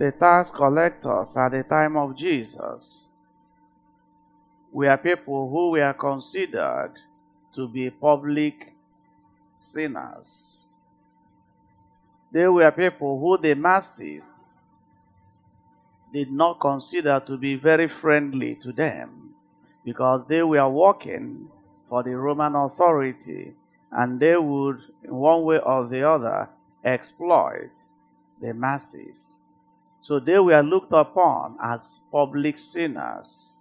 the tax collectors at the time of Jesus were people who were considered to be public sinners. They were people who the masses did not consider to be very friendly to them because they were working for the Roman authority and they would, in one way or the other, exploit the masses. So they were looked upon as public sinners.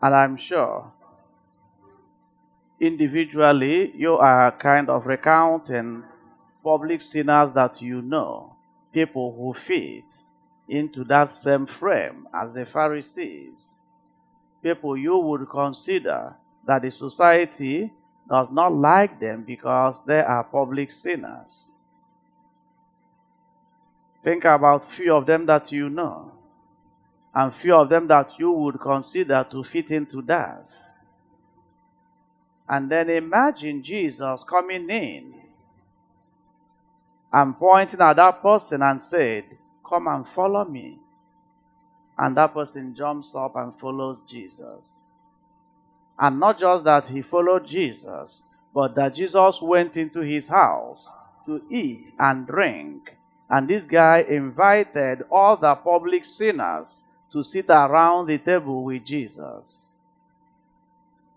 And I'm sure individually you are kind of recounting public sinners that you know, people who fit into that same frame as the Pharisees, people you would consider that the society does not like them because they are public sinners. Think about few of them that you know and few of them that you would consider to fit into that. And then imagine Jesus coming in and pointing at that person and said, Come and follow me. And that person jumps up and follows Jesus. And not just that he followed Jesus, but that Jesus went into his house to eat and drink. And this guy invited all the public sinners to sit around the table with Jesus.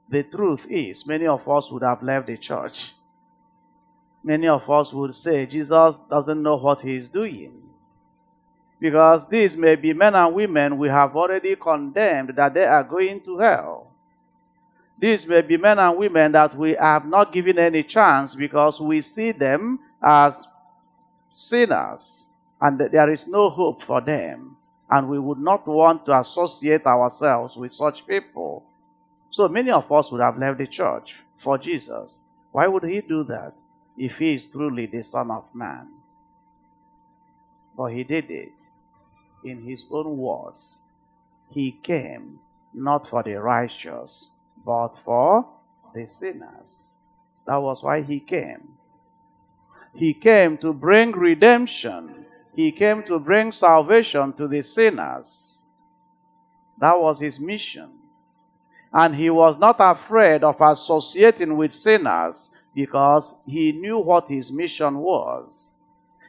The truth is, many of us would have left the church. Many of us would say Jesus doesn't know what he is doing. Because these may be men and women we have already condemned that they are going to hell. These may be men and women that we have not given any chance because we see them as sinners and there is no hope for them and we would not want to associate ourselves with such people. So many of us would have left the church for Jesus. Why would he do that if he is truly the Son of Man? But he did it in his own words. He came not for the righteous, but for the sinners. That was why he came. He came to bring redemption he came to bring salvation to the sinners. That was his mission. And he was not afraid of associating with sinners because he knew what his mission was.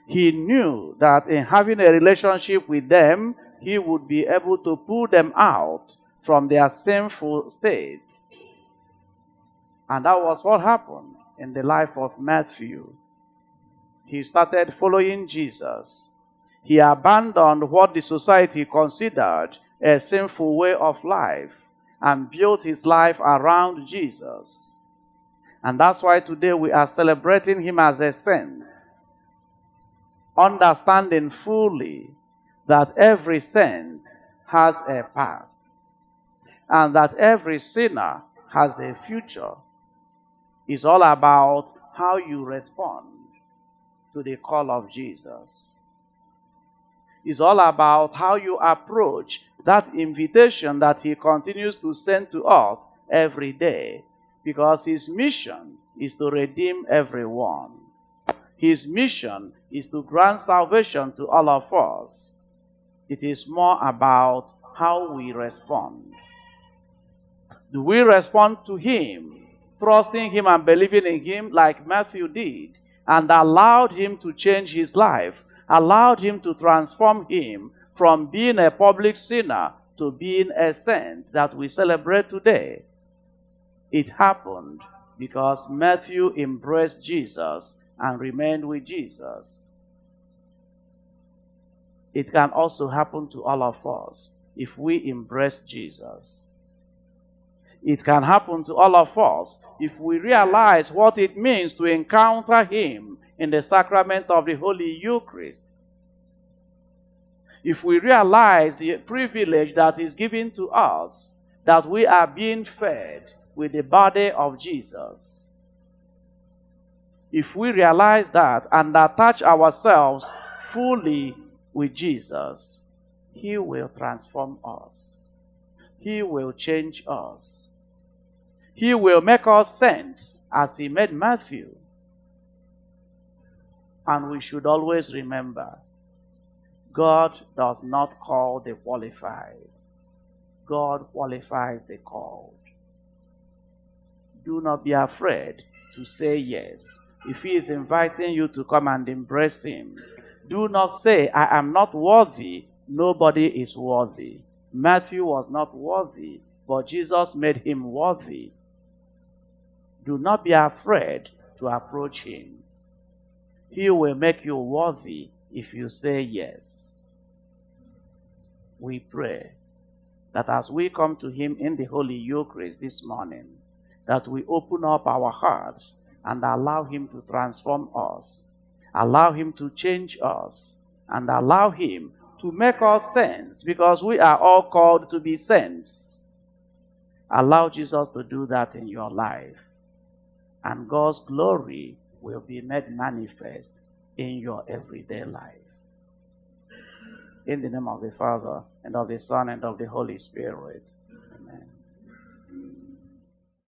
He knew that in having a relationship with them, he would be able to pull them out from their sinful state. And that was what happened in the life of Matthew. He started following Jesus he abandoned what the society considered a sinful way of life and built his life around Jesus. And that's why today we are celebrating him as a saint, understanding fully that every saint has a past and that every sinner has a future. It's all about how you respond to the call of Jesus is all about how you approach that invitation that He continues to send to us every day. Because His mission is to redeem everyone. His mission is to grant salvation to all of us. It is more about how we respond. Do we respond to Him, trusting Him and believing in Him like Matthew did, and allowed Him to change his life allowed him to transform him from being a public sinner to being a saint that we celebrate today. It happened because Matthew embraced Jesus and remained with Jesus. It can also happen to all of us if we embrace Jesus. It can happen to all of us if we realize what it means to encounter Him in the sacrament of the Holy Eucharist. If we realize the privilege that is given to us, that we are being fed with the body of Jesus. If we realize that and attach ourselves fully with Jesus, He will transform us. He will change us. He will make us saints as He made Matthew. And we should always remember God does not call the qualified, God qualifies the called. Do not be afraid to say yes. If He is inviting you to come and embrace Him, do not say, I am not worthy. Nobody is worthy. Matthew was not worthy, but Jesus made him worthy. Do not be afraid to approach him. He will make you worthy if you say yes. We pray that as we come to him in the Holy Eucharist this morning, that we open up our hearts and allow him to transform us, allow him to change us, and allow him to make us saints because we are all called to be saints. Allow Jesus to do that in your life, and God's glory will be made manifest in your everyday life. In the name of the Father, and of the Son, and of the Holy Spirit.